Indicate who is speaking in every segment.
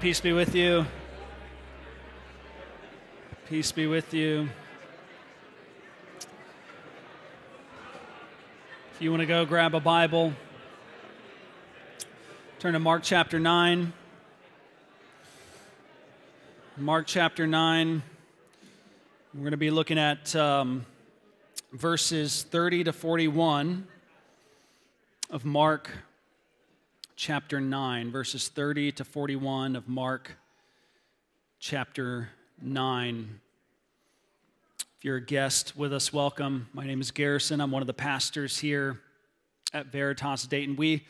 Speaker 1: Peace be with you. Peace be with you. If you want to go grab a Bible, turn to Mark chapter 9. Mark chapter 9. We're going to be looking at um, verses 30 to 41 of Mark chapter 9, verses 30 to 41 of Mark chapter 9. If you're a guest with us, welcome. My name is Garrison. I'm one of the pastors here at Veritas Dayton. We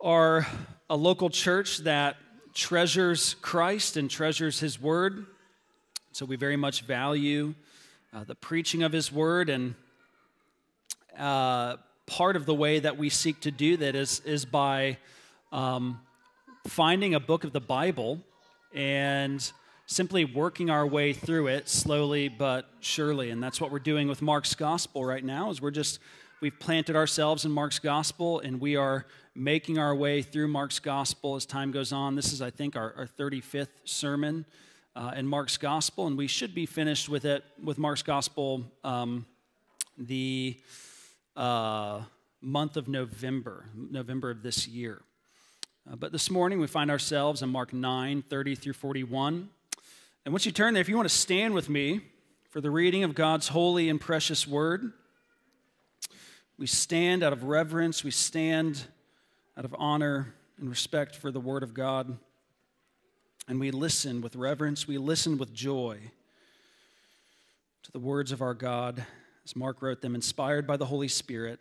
Speaker 1: are a local church that treasures Christ and treasures His Word. So we very much value uh, the preaching of His Word and uh, part of the way that we seek to do that is, is by um, finding a book of the Bible and simply working our way through it slowly but surely. And that's what we're doing with Mark's Gospel right now is we're just we've planted ourselves in Mark's Gospel and we are making our way through Mark's Gospel as time goes on. This is, I think, our, our 35th sermon uh, in Mark's Gospel, and we should be finished with it with Mark's Gospel um, the uh, month of November, November of this year. Uh, but this morning we find ourselves in Mark 9 30 through 41. And once you turn there, if you want to stand with me for the reading of God's holy and precious word, we stand out of reverence, we stand out of honor and respect for the word of God, and we listen with reverence, we listen with joy to the words of our God, as Mark wrote them, inspired by the Holy Spirit.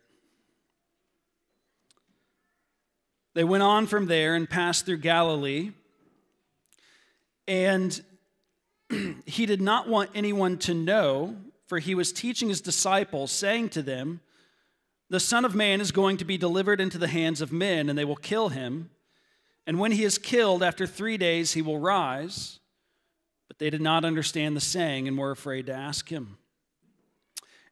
Speaker 1: They went on from there and passed through Galilee. And he did not want anyone to know, for he was teaching his disciples, saying to them, The Son of Man is going to be delivered into the hands of men, and they will kill him. And when he is killed, after three days, he will rise. But they did not understand the saying and were afraid to ask him.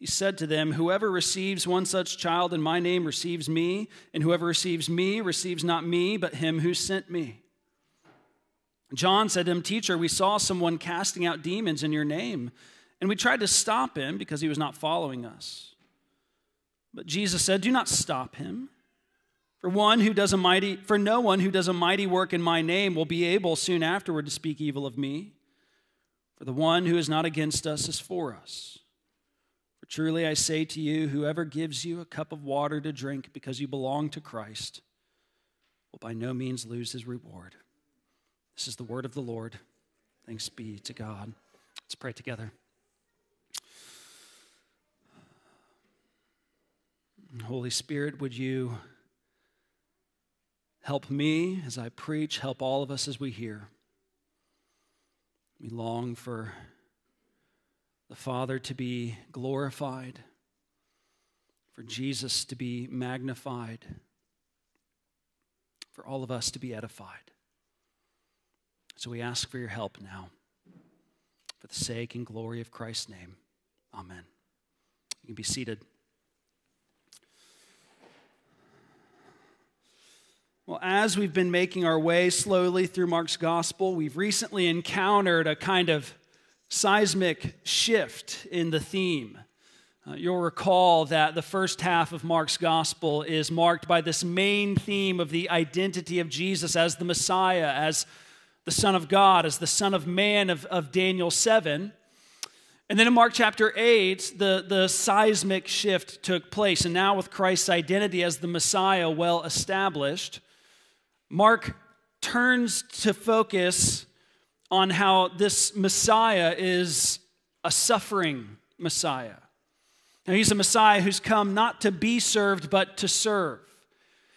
Speaker 1: he said to them, Whoever receives one such child in my name receives me, and whoever receives me receives not me, but him who sent me. John said to him, Teacher, we saw someone casting out demons in your name, and we tried to stop him because he was not following us. But Jesus said, Do not stop him. For one who does a mighty for no one who does a mighty work in my name will be able soon afterward to speak evil of me. For the one who is not against us is for us. Truly I say to you, whoever gives you a cup of water to drink because you belong to Christ will by no means lose his reward. This is the word of the Lord. Thanks be to God. Let's pray together. Holy Spirit, would you help me as I preach, help all of us as we hear. We long for the Father to be glorified, for Jesus to be magnified, for all of us to be edified. So we ask for your help now, for the sake and glory of Christ's name. Amen. You can be seated. Well, as we've been making our way slowly through Mark's gospel, we've recently encountered a kind of seismic shift in the theme. Uh, you'll recall that the first half of Mark's gospel is marked by this main theme of the identity of Jesus as the Messiah, as the Son of God, as the Son of Man of, of Daniel 7. And then in Mark chapter 8, the, the seismic shift took place. And now, with Christ's identity as the Messiah well established, Mark turns to focus on how this Messiah is a suffering Messiah. Now, he's a Messiah who's come not to be served, but to serve.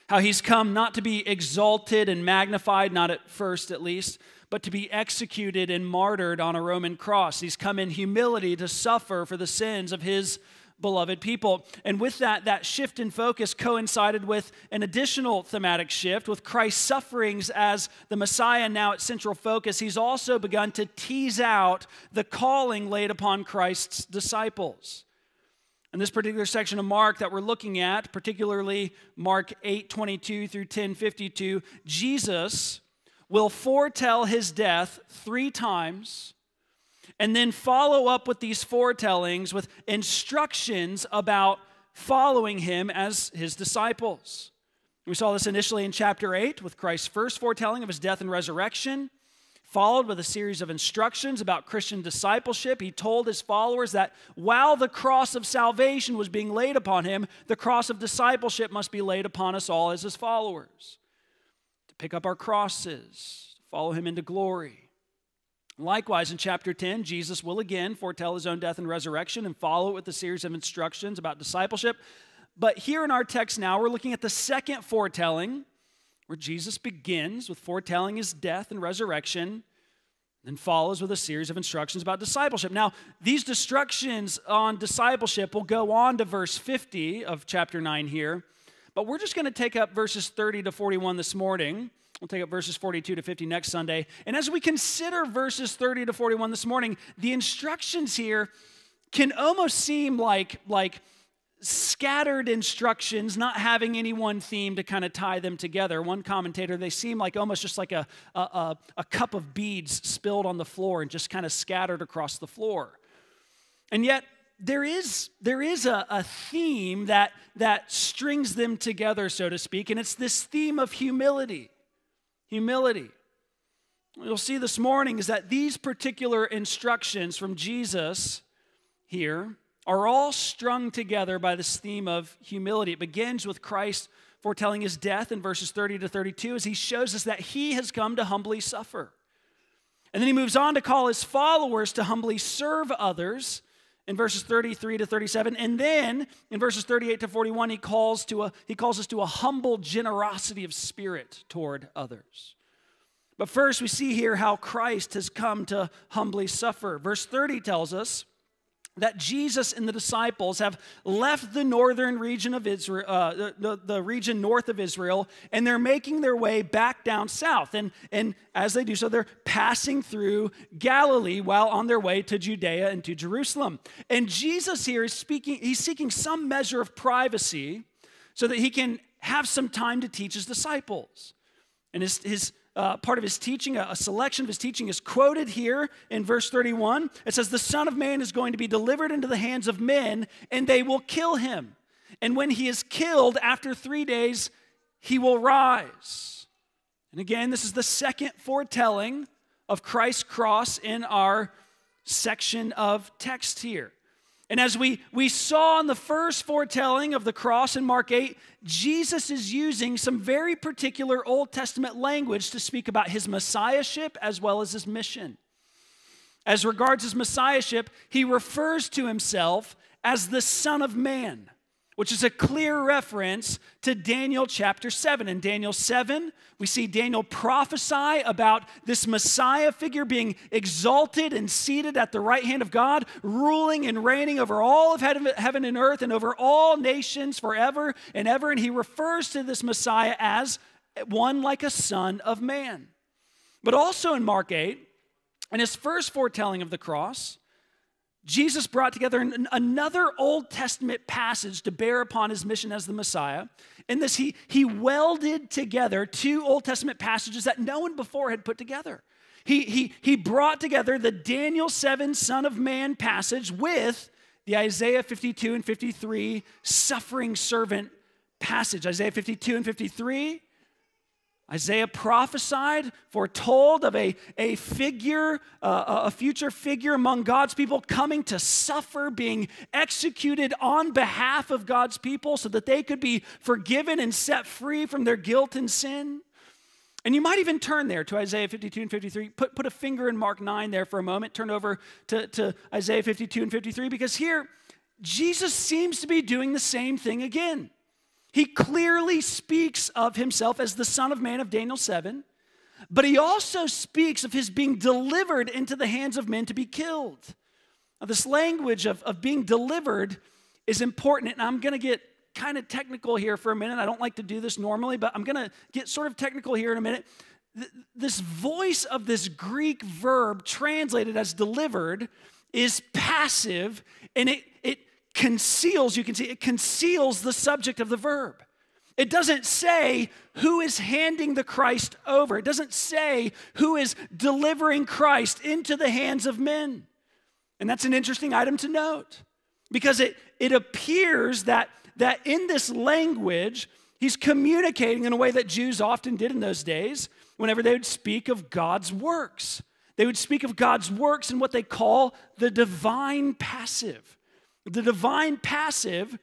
Speaker 1: How he's come not to be exalted and magnified, not at first at least, but to be executed and martyred on a Roman cross. He's come in humility to suffer for the sins of his beloved people. And with that, that shift in focus coincided with an additional thematic shift with Christ's sufferings as the Messiah now at central focus. He's also begun to tease out the calling laid upon Christ's disciples. In this particular section of Mark that we're looking at, particularly Mark 8 22 through 10 52, Jesus will foretell his death three times and then follow up with these foretellings with instructions about following him as his disciples. We saw this initially in chapter 8 with Christ's first foretelling of his death and resurrection, followed with a series of instructions about Christian discipleship. He told his followers that while the cross of salvation was being laid upon him, the cross of discipleship must be laid upon us all as his followers. To pick up our crosses, follow him into glory. Likewise, in chapter 10, Jesus will again foretell his own death and resurrection and follow it with a series of instructions about discipleship. But here in our text now, we're looking at the second foretelling, where Jesus begins with foretelling his death and resurrection, then follows with a series of instructions about discipleship. Now, these instructions on discipleship will go on to verse 50 of chapter 9 here, but we're just going to take up verses 30 to 41 this morning We'll take up verses 42 to 50 next Sunday. And as we consider verses 30 to 41 this morning, the instructions here can almost seem like, like scattered instructions, not having any one theme to kind of tie them together. One commentator, they seem like almost just like a, a, a cup of beads spilled on the floor and just kind of scattered across the floor. And yet, there is, there is a, a theme that, that strings them together, so to speak, and it's this theme of humility humility. You'll see this morning is that these particular instructions from Jesus here are all strung together by this theme of humility. It begins with Christ foretelling his death in verses 30 to 32 as he shows us that he has come to humbly suffer. And then he moves on to call his followers to humbly serve others in verses 33 to 37 and then in verses 38 to 41 he calls to a he calls us to a humble generosity of spirit toward others. But first we see here how christ has come to humbly suffer. Verse 30 tells us that Jesus and the disciples have left the northern region of Israel, uh, the, the region north of Israel, and they're making their way back down south. And, and as they do so, they're passing through Galilee while on their way to Judea and to Jerusalem. And Jesus here is speaking, he's seeking some measure of privacy so that he can have some time to teach his disciples. And his, his uh, part of his teaching, a, a selection of his teaching is quoted here in verse 31. It says, The Son of Man is going to be delivered into the hands of men, and they will kill him. And when he is killed, after three days, he will rise. And again, this is the second foretelling of Christ's cross in our section of text here. And as we, we saw in the first foretelling of the cross in Mark 8, Jesus is using some very particular Old Testament language to speak about his messiahship as well as his mission. As regards his messiahship, he refers to himself as the Son of Man which is a clear reference to Daniel chapter 7. In Daniel 7, we see Daniel prophesy about this Messiah figure being exalted and seated at the right hand of God, ruling and reigning over all of heaven and earth and over all nations forever and ever. And he refers to this Messiah as one like a son of man. But also in Mark 8, in his first foretelling of the cross, Jesus brought together another Old Testament passage to bear upon his mission as the Messiah. In this, he, he welded together two Old Testament passages that no one before had put together. He, he, he brought together the Daniel 7 Son of Man passage with the Isaiah 52 and 53 suffering servant passage. Isaiah 52 and 53 Isaiah prophesied, foretold of a, a figure, uh, a future figure among God's people coming to suffer, being executed on behalf of God's people so that they could be forgiven and set free from their guilt and sin. And you might even turn there to Isaiah 52 and 53. Put, put a finger in Mark 9 there for a moment. Turn over to, to Isaiah 52 and 53 because here, Jesus seems to be doing the same thing again. He clearly speaks of himself as the Son of Man of Daniel 7, but he also speaks of his being delivered into the hands of men to be killed. Now, this language of, of being delivered is important, and I'm going to get kind of technical here for a minute. I don't like to do this normally, but I'm going to get sort of technical here in a minute. This voice of this Greek verb translated as delivered is passive and it, it conceals, you can see, it conceals the subject of the verb. It doesn't say who is handing the Christ over. It doesn't say who is delivering Christ into the hands of men. And that's an interesting item to note because it, it appears that, that in this language, he's communicating in a way that Jews often did in those days whenever they would speak of God's works. They would speak of God's works in what they call the divine passive. The divine passive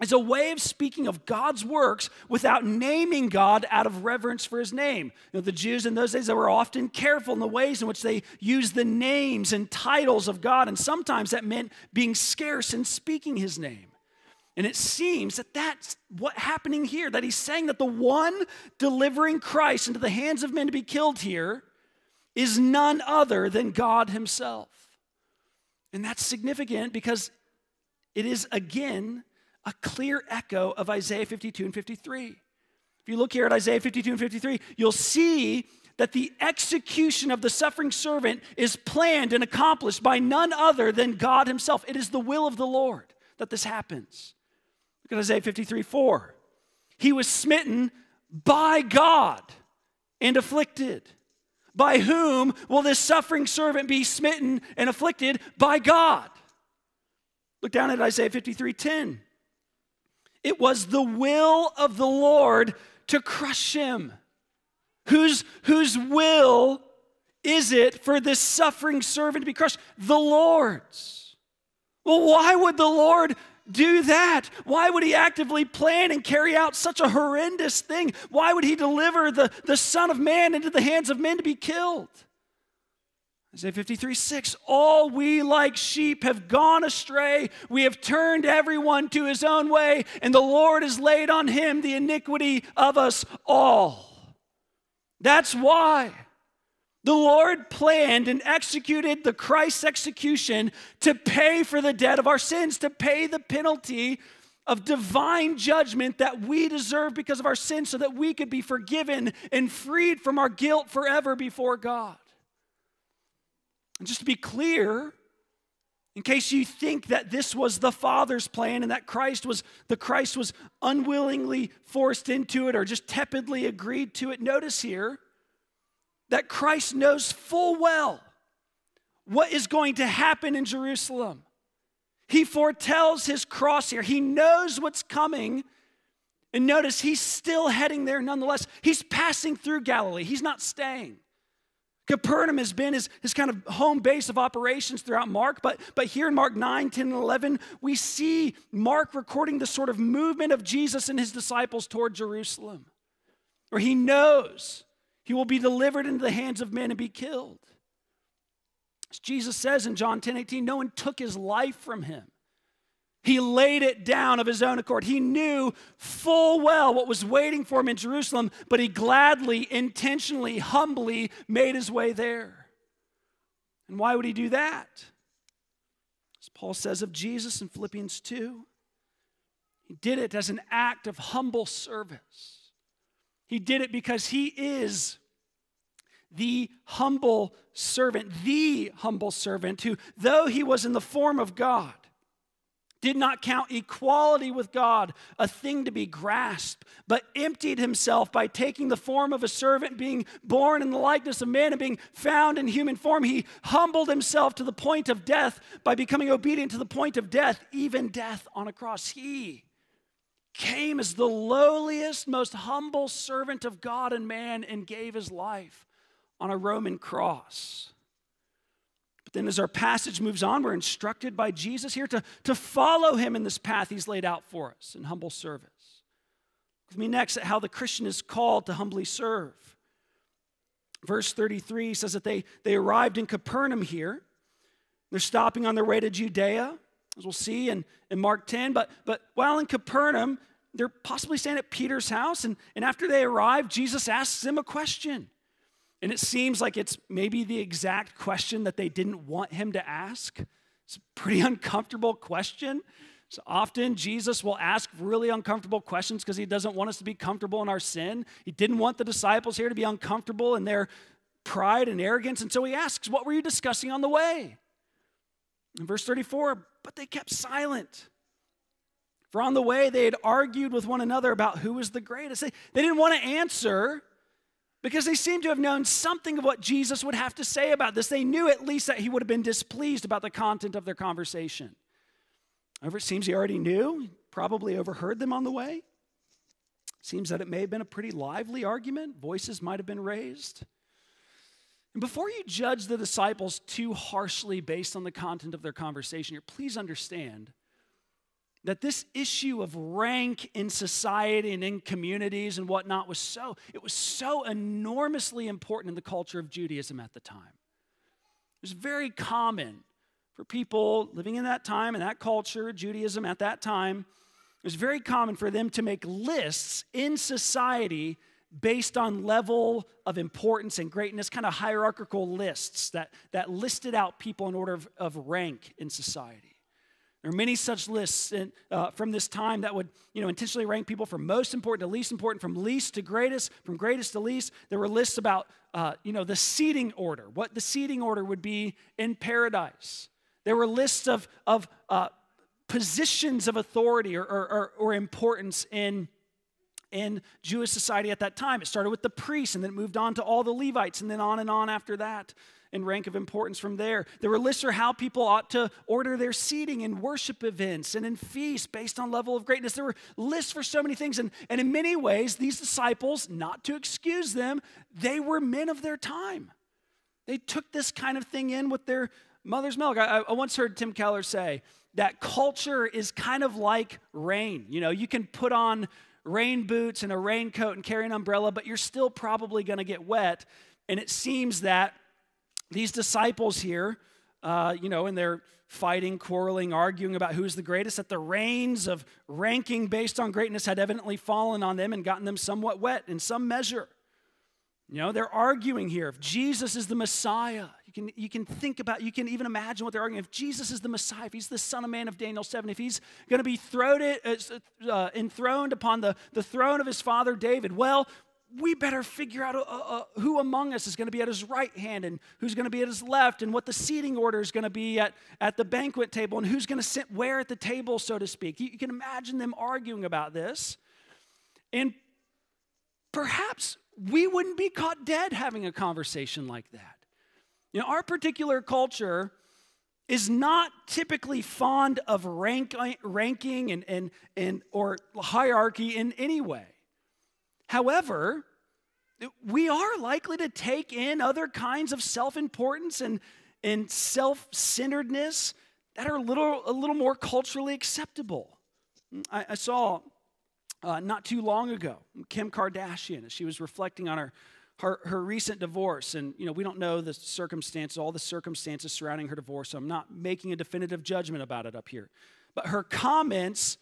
Speaker 1: is a way of speaking of God's works without naming God out of reverence for his name. You know, the Jews in those days they were often careful in the ways in which they used the names and titles of God, and sometimes that meant being scarce in speaking his name. And it seems that that's what's happening here, that he's saying that the one delivering Christ into the hands of men to be killed here is none other than God himself. And that's significant because it is again a clear echo of Isaiah 52 and 53. If you look here at Isaiah 52 and 53, you'll see that the execution of the suffering servant is planned and accomplished by none other than God Himself. It is the will of the Lord that this happens. Look at Isaiah 53 4. He was smitten by God and afflicted. By whom will this suffering servant be smitten and afflicted? By God. Look down at Isaiah 53 10. It was the will of the Lord to crush him. Whose, whose will is it for this suffering servant to be crushed? The Lord's. Well, why would the Lord do that? Why would he actively plan and carry out such a horrendous thing? Why would he deliver the, the Son of Man into the hands of men to be killed? Isaiah 53 6, all we like sheep have gone astray. We have turned everyone to his own way, and the Lord has laid on him the iniquity of us all. That's why the Lord planned and executed the Christ's execution to pay for the debt of our sins, to pay the penalty of divine judgment that we deserve because of our sins, so that we could be forgiven and freed from our guilt forever before God. And just to be clear, in case you think that this was the Father's plan and that Christ was the Christ was unwillingly forced into it or just tepidly agreed to it, notice here that Christ knows full well what is going to happen in Jerusalem. He foretells his cross here. He knows what's coming. And notice he's still heading there nonetheless. He's passing through Galilee, he's not staying. Capernaum has been his, his kind of home base of operations throughout Mark, but, but here in Mark 9, 10, and 11, we see Mark recording the sort of movement of Jesus and his disciples toward Jerusalem, where he knows he will be delivered into the hands of men and be killed. As Jesus says in John 10, 18, no one took his life from him. He laid it down of his own accord. He knew full well what was waiting for him in Jerusalem, but he gladly, intentionally, humbly made his way there. And why would he do that? As Paul says of Jesus in Philippians 2, he did it as an act of humble service. He did it because he is the humble servant, the humble servant who, though he was in the form of God, did not count equality with God a thing to be grasped, but emptied himself by taking the form of a servant, being born in the likeness of man, and being found in human form. He humbled himself to the point of death by becoming obedient to the point of death, even death on a cross. He came as the lowliest, most humble servant of God and man and gave his life on a Roman cross. But then, as our passage moves on, we're instructed by Jesus here to, to follow him in this path he's laid out for us in humble service. With me next at how the Christian is called to humbly serve. Verse 33 says that they, they arrived in Capernaum here. They're stopping on their way to Judea, as we'll see in, in Mark 10. But, but while in Capernaum, they're possibly staying at Peter's house. And, and after they arrive, Jesus asks them a question. And it seems like it's maybe the exact question that they didn't want him to ask. It's a pretty uncomfortable question. So often Jesus will ask really uncomfortable questions because he doesn't want us to be comfortable in our sin. He didn't want the disciples here to be uncomfortable in their pride and arrogance. And so he asks, What were you discussing on the way? In verse 34, but they kept silent. For on the way, they had argued with one another about who was the greatest. They, they didn't want to answer because they seemed to have known something of what Jesus would have to say about this. They knew at least that he would have been displeased about the content of their conversation. However, it seems he already knew, probably overheard them on the way. Seems that it may have been a pretty lively argument. Voices might have been raised. And before you judge the disciples too harshly based on the content of their conversation here, please understand that this issue of rank in society and in communities and whatnot was so it was so enormously important in the culture of judaism at the time. It was very common for people living in that time and that culture judaism at that time it was very common for them to make lists in society based on level of importance and greatness kind of hierarchical lists that, that listed out people in order of, of rank in society there are many such lists in, uh, from this time that would you know, intentionally rank people from most important to least important, from least to greatest, from greatest to least. There were lists about uh, you know, the seating order, what the seating order would be in paradise. There were lists of, of uh, positions of authority or, or, or importance in, in Jewish society at that time. It started with the priests and then it moved on to all the Levites and then on and on after that and rank of importance from there. There were lists for how people ought to order their seating in worship events and in feasts based on level of greatness. There were lists for so many things. And, and in many ways, these disciples, not to excuse them, they were men of their time. They took this kind of thing in with their mother's milk. I, I once heard Tim Keller say that culture is kind of like rain. You know, you can put on rain boots and a raincoat and carry an umbrella, but you're still probably going to get wet. And it seems that these disciples here, uh, you know, and they're fighting, quarreling, arguing about who's the greatest, that the rains of ranking based on greatness had evidently fallen on them and gotten them somewhat wet in some measure. You know, they're arguing here. If Jesus is the Messiah, you can, you can think about, you can even imagine what they're arguing. If Jesus is the Messiah, if he's the Son of Man of Daniel 7, if he's going to be throned, uh, uh, enthroned upon the, the throne of his father David, well, we better figure out uh, uh, who among us is going to be at his right hand and who's going to be at his left and what the seating order is going to be at, at the banquet table and who's going to sit where at the table, so to speak. You, you can imagine them arguing about this. And perhaps we wouldn't be caught dead having a conversation like that. You know, our particular culture is not typically fond of rank, ranking and, and, and or hierarchy in any way. However, we are likely to take in other kinds of self importance and, and self centeredness that are a little, a little more culturally acceptable. I, I saw uh, not too long ago Kim Kardashian as she was reflecting on her, her, her recent divorce. And, you know, we don't know the circumstances, all the circumstances surrounding her divorce, so I'm not making a definitive judgment about it up here. But her comments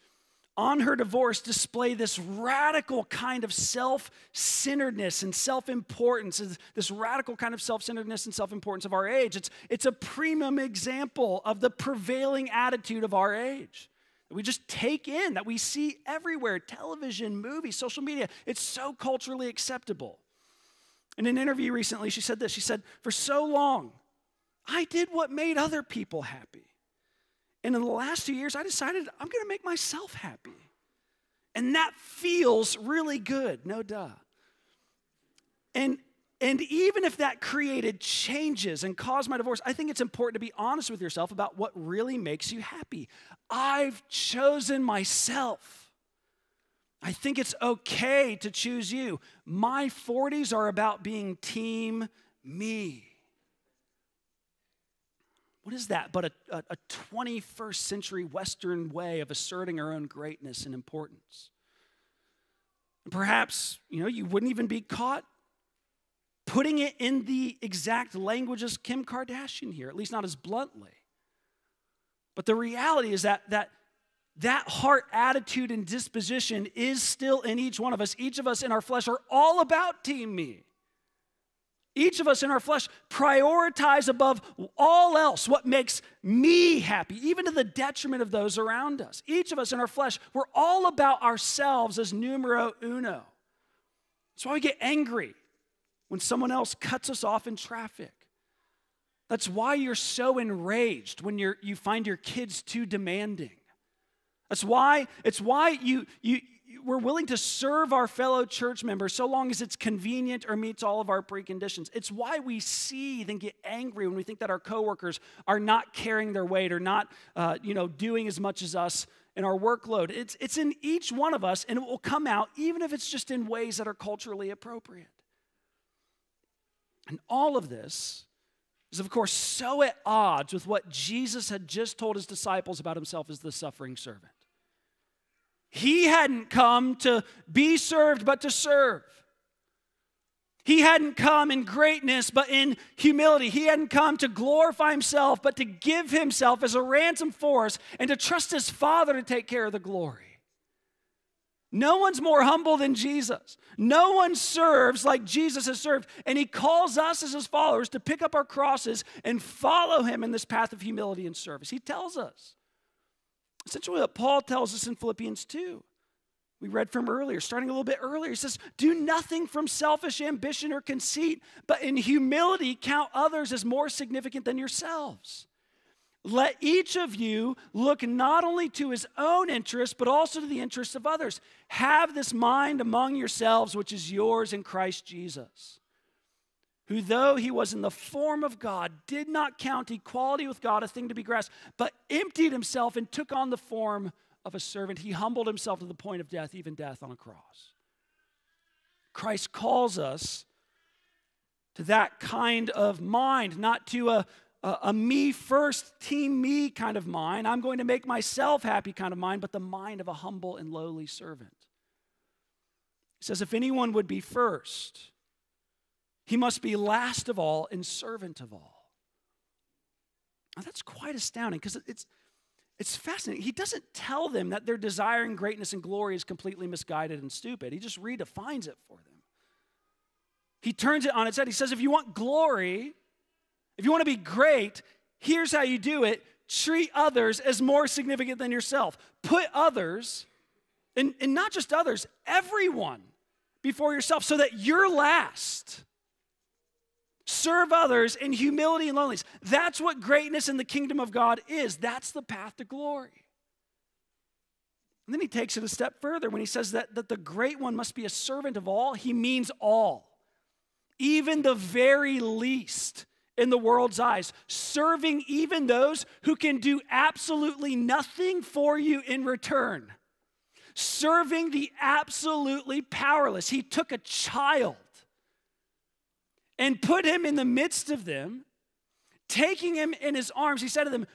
Speaker 1: on her divorce display this radical kind of self centeredness and self importance, this radical kind of self centeredness and self importance of our age. It's, it's a premium example of the prevailing attitude of our age that we just take in, that we see everywhere television, movies, social media. It's so culturally acceptable. In an interview recently, she said this She said, For so long, I did what made other people happy. And in the last two years, I decided I'm going to make myself happy. And that feels really good, no duh. And, and even if that created changes and caused my divorce, I think it's important to be honest with yourself about what really makes you happy. I've chosen myself. I think it's okay to choose you. My 40s are about being team me. What is that but a, a, a 21st century Western way of asserting our own greatness and importance? Perhaps, you know, you wouldn't even be caught putting it in the exact language as Kim Kardashian here, at least not as bluntly. But the reality is that that that heart attitude and disposition is still in each one of us. Each of us in our flesh are all about team me. Each of us in our flesh prioritize above all else what makes me happy, even to the detriment of those around us. Each of us in our flesh, we're all about ourselves as numero uno. That's why we get angry when someone else cuts us off in traffic. That's why you're so enraged when you're, you find your kids too demanding. That's why it's why you, you, we're willing to serve our fellow church members so long as it's convenient or meets all of our preconditions. It's why we seethe and get angry when we think that our coworkers are not carrying their weight or not, uh, you know, doing as much as us in our workload. It's, it's in each one of us, and it will come out even if it's just in ways that are culturally appropriate. And all of this is, of course, so at odds with what Jesus had just told his disciples about himself as the suffering servant. He hadn't come to be served, but to serve. He hadn't come in greatness, but in humility. He hadn't come to glorify himself, but to give himself as a ransom for us and to trust his Father to take care of the glory. No one's more humble than Jesus. No one serves like Jesus has served. And he calls us as his followers to pick up our crosses and follow him in this path of humility and service. He tells us. Essentially, what Paul tells us in Philippians 2. We read from earlier, starting a little bit earlier. He says, Do nothing from selfish ambition or conceit, but in humility count others as more significant than yourselves. Let each of you look not only to his own interests, but also to the interests of others. Have this mind among yourselves, which is yours in Christ Jesus who, though he was in the form of God, did not count equality with God a thing to be grasped, but emptied himself and took on the form of a servant. He humbled himself to the point of death, even death on a cross. Christ calls us to that kind of mind, not to a, a, a, me first, team me kind of mind. I'm going to make myself happy kind of mind, but the mind of a humble and lowly servant. He says, if anyone would be first, he must be last of all and servant of all. Now, that's quite astounding because it's, it's fascinating. He doesn't tell them that their desiring greatness and glory is completely misguided and stupid. He just redefines it for them. He turns it on its head. He says, if you want glory, if you want to be great, here's how you do it treat others as more significant than yourself. Put others, and, and not just others, everyone before yourself so that you're last. Serve others in humility and loneliness. That's what greatness in the kingdom of God is. That's the path to glory. And then he takes it a step further when he says that, that the great one must be a servant of all. He means all, even the very least in the world's eyes, serving even those who can do absolutely nothing for you in return, serving the absolutely powerless. He took a child and put him in the midst of them, taking him in his arms. He said to them,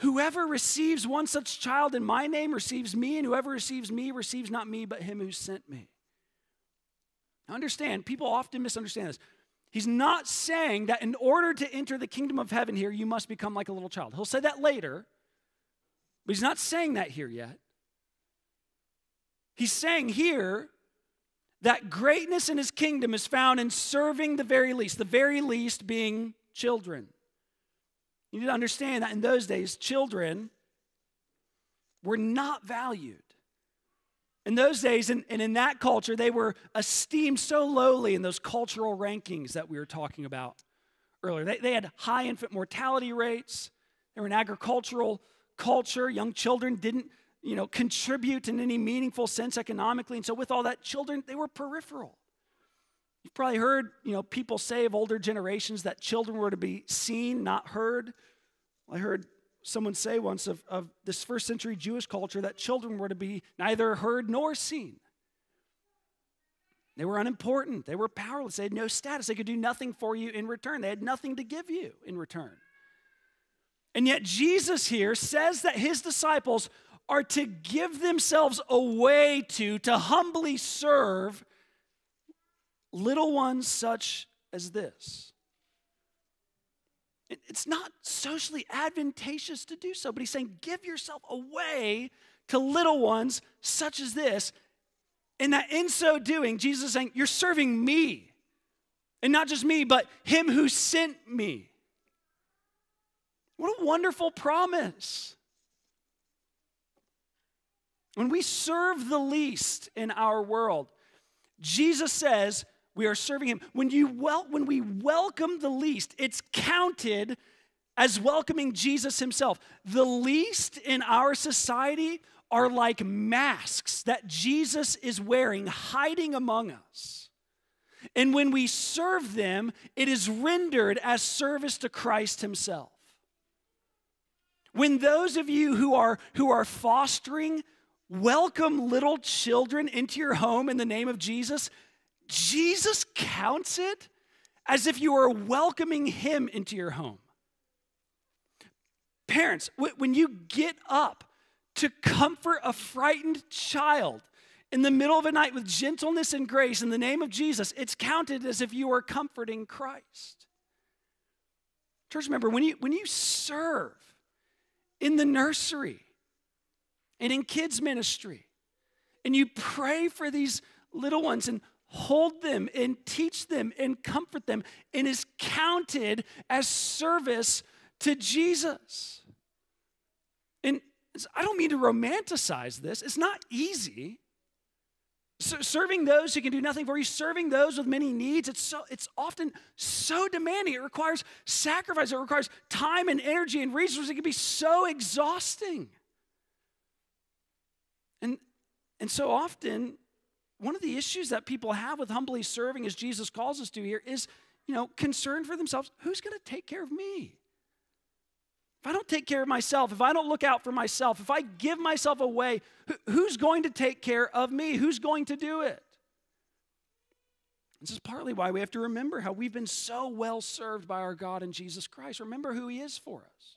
Speaker 1: Whoever receives one such child in my name receives me, and whoever receives me receives not me, but him who sent me. understand, people often misunderstand this. He's not saying that in order to enter the kingdom of heaven here, you must become like a little child. He'll say that later, but he's not saying that here yet. He's saying here that greatness in his kingdom is found in serving the very least, the very least being children. You need to understand that in those days, children were not valued. In those days, and, and in that culture, they were esteemed so lowly in those cultural rankings that we were talking about earlier. They, they had high infant mortality rates, they were an agricultural culture. Young children didn't you know, contribute in any meaningful sense economically. And so with all that, children, they were peripheral. You've probably heard, you know, people say of older generations that children were to be seen, not heard. I heard someone say once of, of this first century Jewish culture that children were to be neither heard nor seen. They were unimportant. They were powerless. They had no status. They could do nothing for you in return. They had nothing to give you in return. And yet, Jesus here says that his disciples are to give themselves away to, to humbly serve little ones such as this. It's not socially advantageous to do so, but he's saying, give yourself away to little ones such as this. And that in so doing, Jesus is saying, you're serving me. And not just me, but him who sent me. What a wonderful promise. When we serve the least in our world, Jesus says we are serving him. When, you wel- when we welcome the least, it's counted as welcoming Jesus himself. The least in our society are like masks that Jesus is wearing, hiding among us. And when we serve them, it is rendered as service to Christ himself. When those of you who are, who are fostering welcome little children into your home in the name of Jesus, Jesus counts it as if you are welcoming him into your home. Parents, when you get up to comfort a frightened child in the middle of a night with gentleness and grace in the name of Jesus, it's counted as if you are comforting Christ. Church, member, when you, when you serve in the nursery, and in kids' ministry. And you pray for these little ones and hold them and teach them and comfort them, and is counted as service to Jesus. And I don't mean to romanticize this, it's not easy. serving those who can do nothing for you, serving those with many needs, it's, so, it's often so demanding. It requires sacrifice, it requires time and energy and resources. It can be so exhausting. And, and so often, one of the issues that people have with humbly serving, as Jesus calls us to here, is, you know, concern for themselves. Who's going to take care of me? If I don't take care of myself, if I don't look out for myself, if I give myself away, who's going to take care of me? Who's going to do it? This is partly why we have to remember how we've been so well served by our God in Jesus Christ. Remember who He is for us.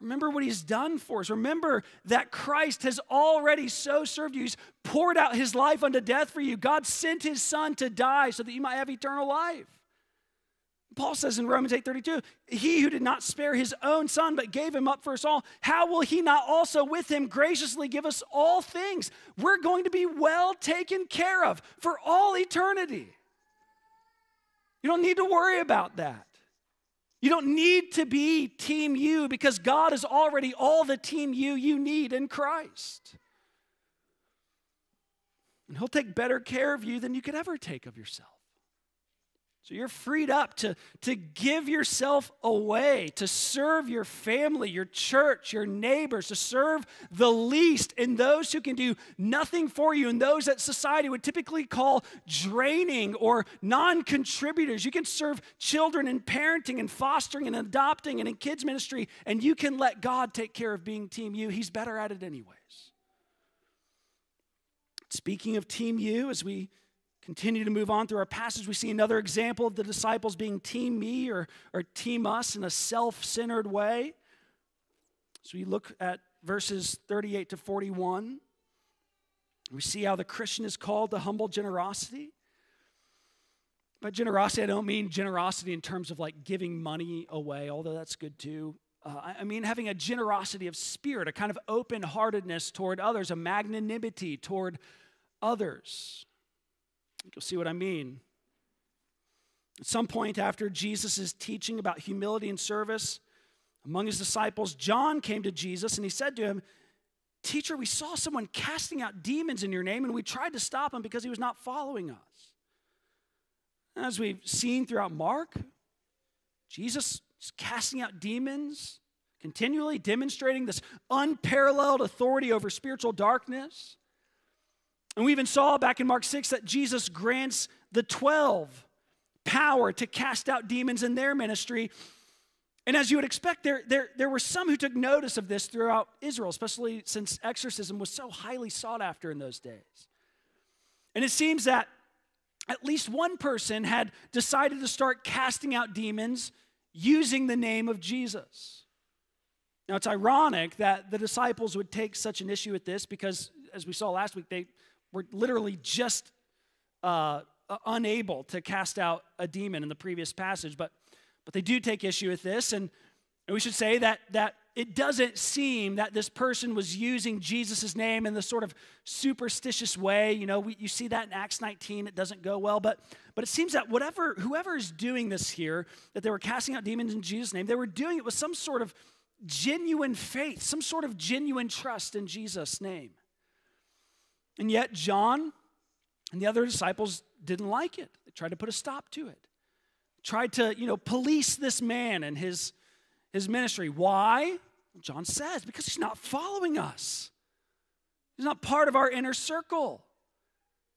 Speaker 1: Remember what he's done for us. Remember that Christ has already so served you. He's poured out his life unto death for you. God sent his son to die so that you might have eternal life. Paul says in Romans 8:32, he who did not spare his own son but gave him up for us all, how will he not also with him graciously give us all things? We're going to be well taken care of for all eternity. You don't need to worry about that. You don't need to be Team You because God is already all the Team You you need in Christ. And He'll take better care of you than you could ever take of yourself. So you're freed up to, to give yourself away, to serve your family, your church, your neighbors, to serve the least and those who can do nothing for you and those that society would typically call draining or non contributors. You can serve children in parenting and fostering and adopting and in kids' ministry, and you can let God take care of being Team You. He's better at it, anyways. Speaking of Team You, as we continue to move on through our passage, we see another example of the disciples being team me or, or team us in a self centered way. So we look at verses 38 to 41. We see how the Christian is called to humble generosity. By generosity, I don't mean generosity in terms of like giving money away, although that's good too. Uh, I mean having a generosity of spirit, a kind of open heartedness toward others, a magnanimity toward others. You'll see what I mean. At some point after Jesus' teaching about humility and service among his disciples, John came to Jesus and he said to him, Teacher, we saw someone casting out demons in your name, and we tried to stop him because he was not following us. As we've seen throughout Mark, Jesus is casting out demons, continually demonstrating this unparalleled authority over spiritual darkness. And we even saw back in Mark 6 that Jesus grants the 12 power to cast out demons in their ministry. And as you would expect, there, there, there were some who took notice of this throughout Israel, especially since exorcism was so highly sought after in those days. And it seems that at least one person had decided to start casting out demons using the name of Jesus. Now, it's ironic that the disciples would take such an issue with this because, as we saw last week, they were literally just uh, unable to cast out a demon in the previous passage, but, but they do take issue with this. And, we should say that, that it doesn't seem that this person was using Jesus' name in the sort of superstitious way. You know, we, you see that in Acts 19, it doesn't go well. But, but it seems that whatever, whoever is doing this here, that they were casting out demons in Jesus' name, they were doing it with some sort of genuine faith, some sort of genuine trust in Jesus' name. And yet, John and the other disciples didn't like it. They tried to put a stop to it, tried to, you know, police this man and his his ministry. Why? John says, because he's not following us. He's not part of our inner circle.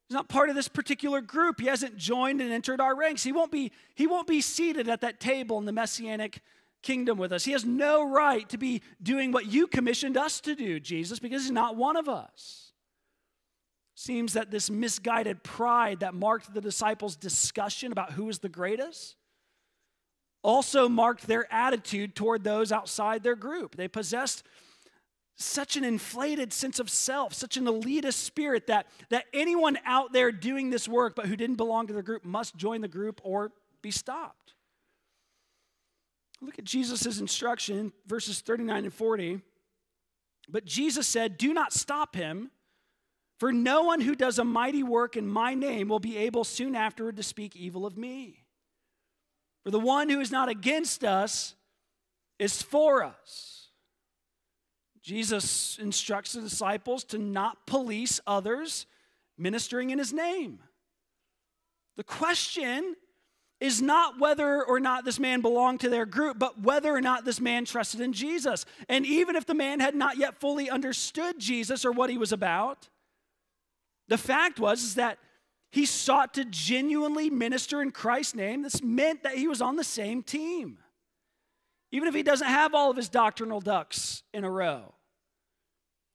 Speaker 1: He's not part of this particular group. He hasn't joined and entered our ranks. He won't be, he won't be seated at that table in the messianic kingdom with us. He has no right to be doing what you commissioned us to do, Jesus, because he's not one of us. Seems that this misguided pride that marked the disciples' discussion about who is the greatest also marked their attitude toward those outside their group. They possessed such an inflated sense of self, such an elitist spirit that, that anyone out there doing this work but who didn't belong to the group must join the group or be stopped. Look at Jesus' instruction, verses 39 and 40. But Jesus said, Do not stop him, for no one who does a mighty work in my name will be able soon afterward to speak evil of me. For the one who is not against us is for us. Jesus instructs the disciples to not police others ministering in his name. The question is not whether or not this man belonged to their group, but whether or not this man trusted in Jesus. And even if the man had not yet fully understood Jesus or what he was about, the fact was is that he sought to genuinely minister in Christ's name. This meant that he was on the same team. Even if he doesn't have all of his doctrinal ducks in a row,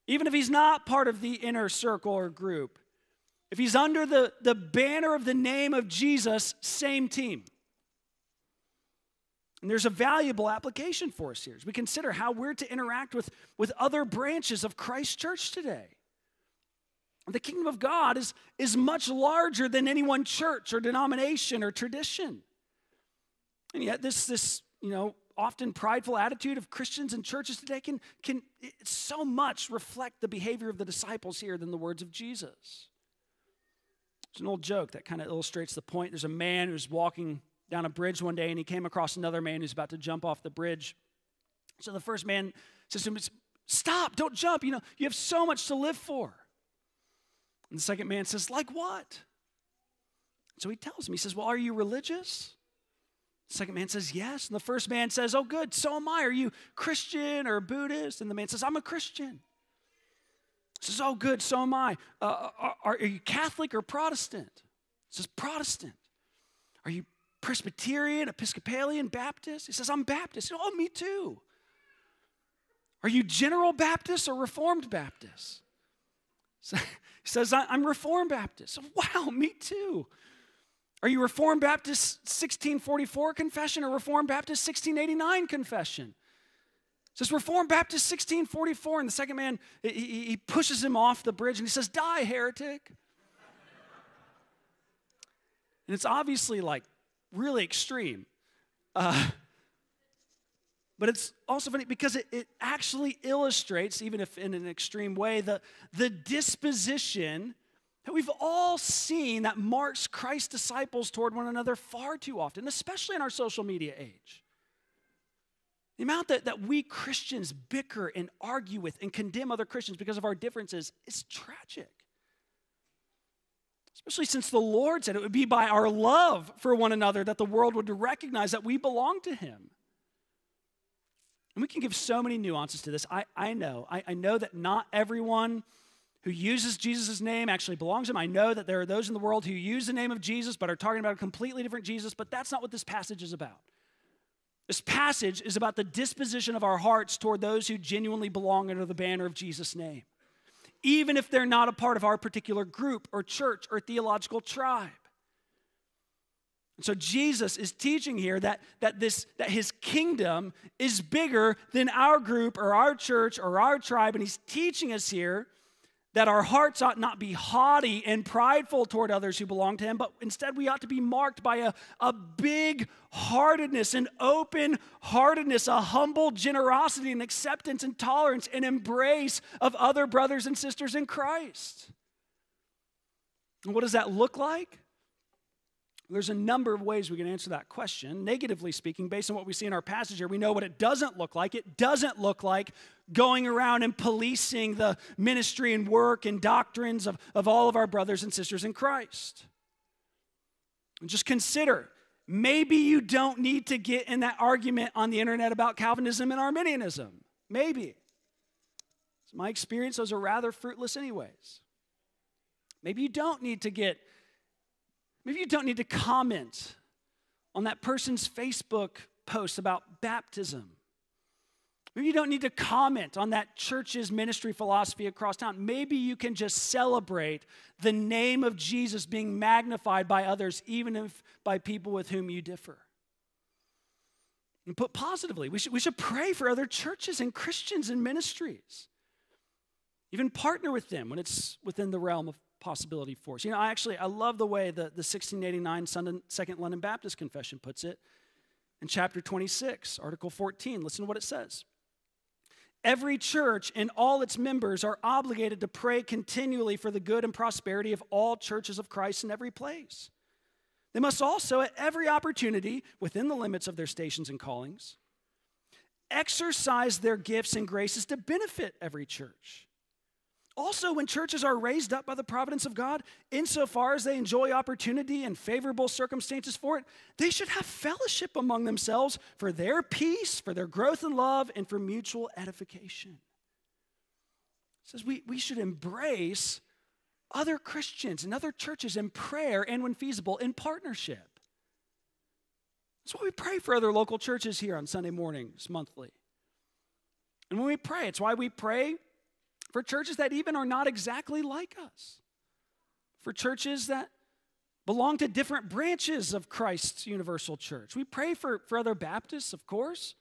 Speaker 1: even if he's not part of the inner circle or group, if he's under the, the banner of the name of Jesus, same team. And there's a valuable application for us here as we consider how we're to interact with, with other branches of Christ Church today. The kingdom of God is, is much larger than any one church or denomination or tradition. And yet, this, this you know, often prideful attitude of Christians and churches today can, can so much reflect the behavior of the disciples here than the words of Jesus. It's an old joke that kind of illustrates the point. There's a man who's walking down a bridge one day and he came across another man who's about to jump off the bridge. So the first man says to him, Stop, don't jump. You know, you have so much to live for. And the second man says, Like what? So he tells him, He says, Well, are you religious? The second man says, Yes. And the first man says, Oh, good, so am I. Are you Christian or Buddhist? And the man says, I'm a Christian. He says, Oh, good, so am I. Uh, are, are you Catholic or Protestant? He says, Protestant. Are you Presbyterian, Episcopalian, Baptist? He says, I'm Baptist. Says, oh, me too. Are you General Baptist or Reformed Baptist? He says, I'm Reformed Baptist. Wow, me too. Are you Reformed Baptist 1644 confession or Reformed Baptist 1689 confession? It says Reformed Baptist 1644, and the second man he, he pushes him off the bridge and he says, "Die, heretic." and it's obviously like really extreme. Uh, but it's also funny because it, it actually illustrates, even if in an extreme way, the, the disposition that we've all seen that marks Christ's disciples toward one another far too often, especially in our social media age. The amount that, that we Christians bicker and argue with and condemn other Christians because of our differences is tragic. Especially since the Lord said it would be by our love for one another that the world would recognize that we belong to Him. And we can give so many nuances to this. I, I know. I, I know that not everyone who uses Jesus' name actually belongs to him. I know that there are those in the world who use the name of Jesus but are talking about a completely different Jesus, but that's not what this passage is about. This passage is about the disposition of our hearts toward those who genuinely belong under the banner of Jesus' name, even if they're not a part of our particular group or church or theological tribe. And so Jesus is teaching here that, that, this, that his kingdom is bigger than our group or our church or our tribe. And he's teaching us here that our hearts ought not be haughty and prideful toward others who belong to Him, but instead we ought to be marked by a, a big heartedness, an open heartedness, a humble generosity and acceptance and tolerance and embrace of other brothers and sisters in Christ. And what does that look like? There's a number of ways we can answer that question. Negatively speaking, based on what we see in our passage here, we know what it doesn't look like. It doesn't look like going around and policing the ministry and work and doctrines of, of all of our brothers and sisters in Christ. And just consider maybe you don't need to get in that argument on the internet about Calvinism and Arminianism. Maybe. It's my experience, those are rather fruitless, anyways. Maybe you don't need to get Maybe you don't need to comment on that person's Facebook post about baptism. Maybe you don't need to comment on that church's ministry philosophy across town. Maybe you can just celebrate the name of Jesus being magnified by others, even if by people with whom you differ. And put positively, we should, we should pray for other churches and Christians and ministries. Even partner with them when it's within the realm of possibility for us. You know, I actually, I love the way the, the 1689 Second London Baptist Confession puts it in chapter 26, article 14. Listen to what it says. Every church and all its members are obligated to pray continually for the good and prosperity of all churches of Christ in every place. They must also, at every opportunity, within the limits of their stations and callings, exercise their gifts and graces to benefit every church also, when churches are raised up by the providence of God, insofar as they enjoy opportunity and favorable circumstances for it, they should have fellowship among themselves for their peace, for their growth in love, and for mutual edification. It says we, we should embrace other Christians and other churches in prayer and, when feasible, in partnership. That's why we pray for other local churches here on Sunday mornings monthly. And when we pray, it's why we pray for churches that even are not exactly like us, for churches that belong to different branches of Christ's universal church. We pray for, for other Baptists, of course.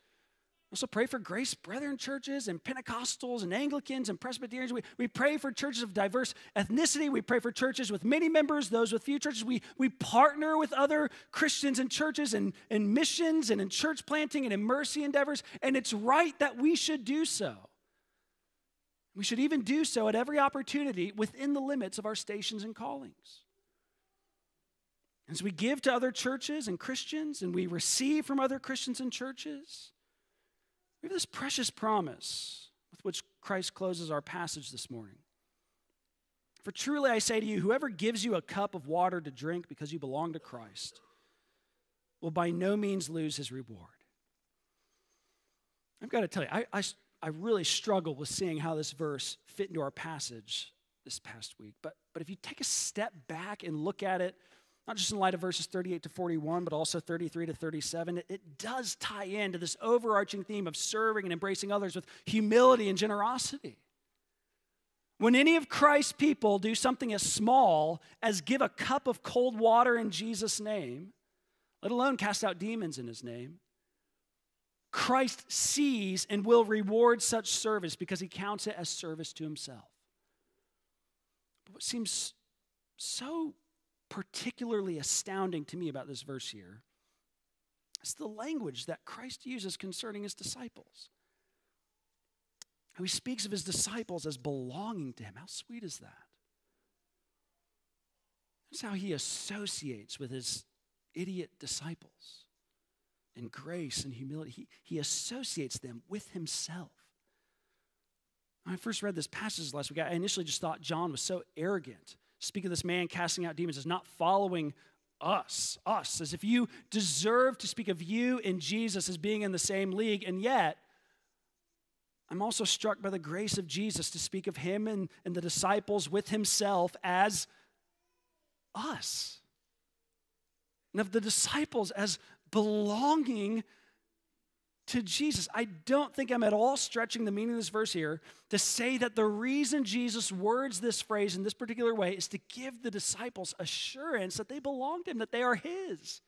Speaker 1: Also pray for Grace Brethren churches and Pentecostals and Anglicans and Presbyterians. We, we pray for churches of diverse ethnicity. We pray for churches with many members, those with few churches. We, we partner with other Christians and churches and in missions and in church planting and in mercy endeavors. And it's right that we should do so. We should even do so at every opportunity within the limits of our stations and callings. As we give to other churches and Christians and we receive from other Christians and churches, we have this precious promise with which Christ closes our passage this morning. For truly I say to you, whoever gives you a cup of water to drink because you belong to Christ will by no means lose his reward. I've got to tell you, I, I, I really struggle with seeing how this verse fit into our passage this past week. But, but if you take a step back and look at it, not just in light of verses 38 to 41, but also 33 to 37, it, it does tie into this overarching theme of serving and embracing others with humility and generosity. When any of Christ's people do something as small as give a cup of cold water in Jesus' name, let alone cast out demons in his name, Christ sees and will reward such service because he counts it as service to himself. But what seems so particularly astounding to me about this verse here is the language that Christ uses concerning his disciples. How he speaks of his disciples as belonging to him. How sweet is that? That's how he associates with his idiot disciples and grace and humility. He, he associates them with himself. When I first read this passage last week, I initially just thought John was so arrogant. Speak of this man casting out demons as not following us, us, as if you deserve to speak of you and Jesus as being in the same league. And yet, I'm also struck by the grace of Jesus to speak of him and, and the disciples with himself as us. And of the disciples as belonging to Jesus. I don't think I'm at all stretching the meaning of this verse here to say that the reason Jesus words this phrase in this particular way is to give the disciples assurance that they belong to Him, that they are His.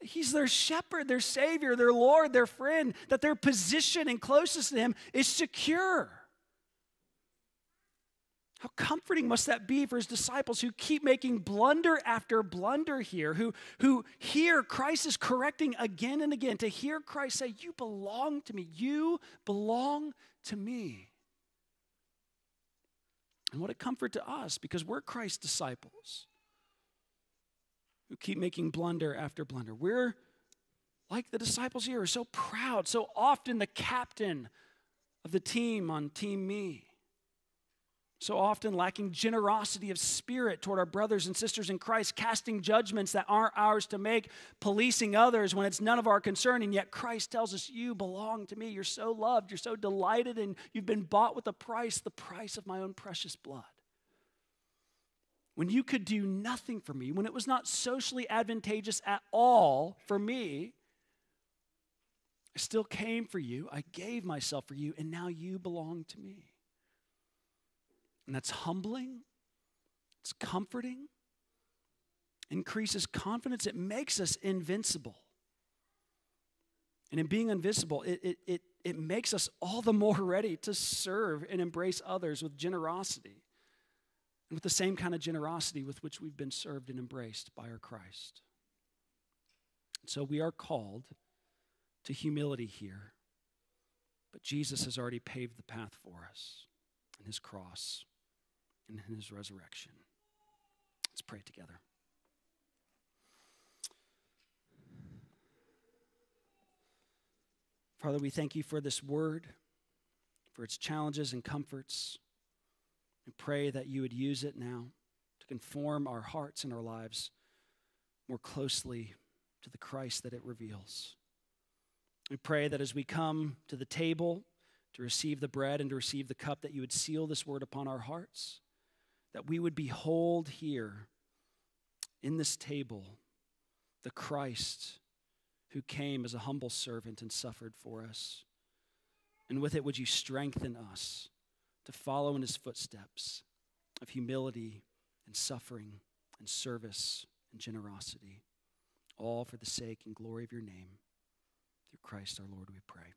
Speaker 1: He's their shepherd, their Savior, their Lord, their friend, that their position and closest to Him is secure. How comforting must that be for his disciples who keep making blunder after blunder here, who, who hear Christ is correcting again and again, to hear Christ say, You belong to me, you belong to me. And what a comfort to us because we're Christ's disciples who keep making blunder after blunder. We're like the disciples here, are so proud, so often the captain of the team on Team Me so often lacking generosity of spirit toward our brothers and sisters in Christ, casting judgments that aren't ours to make, policing others when it's none of our concern. And yet Christ tells us, You belong to me. You're so loved. You're so delighted, and you've been bought with a price, the price of my own precious blood. When you could do nothing for me, when it was not socially advantageous at all for me, I still came for you. I gave myself for you, and now you belong to me. And that's humbling, it's comforting, increases confidence, it makes us invincible. And in being invincible, it, it, it, it makes us all the more ready to serve and embrace others with generosity. And with the same kind of generosity with which we've been served and embraced by our Christ. And so we are called to humility here, but Jesus has already paved the path for us in his cross and in his resurrection. Let's pray together. Father, we thank you for this word, for its challenges and comforts. and pray that you would use it now to conform our hearts and our lives more closely to the Christ that it reveals. We pray that as we come to the table to receive the bread and to receive the cup, that you would seal this word upon our hearts that we would behold here in this table the Christ who came as a humble servant and suffered for us. And with it, would you strengthen us to follow in his footsteps of humility and suffering and service and generosity, all for the sake and glory of your name. Through Christ our Lord, we pray.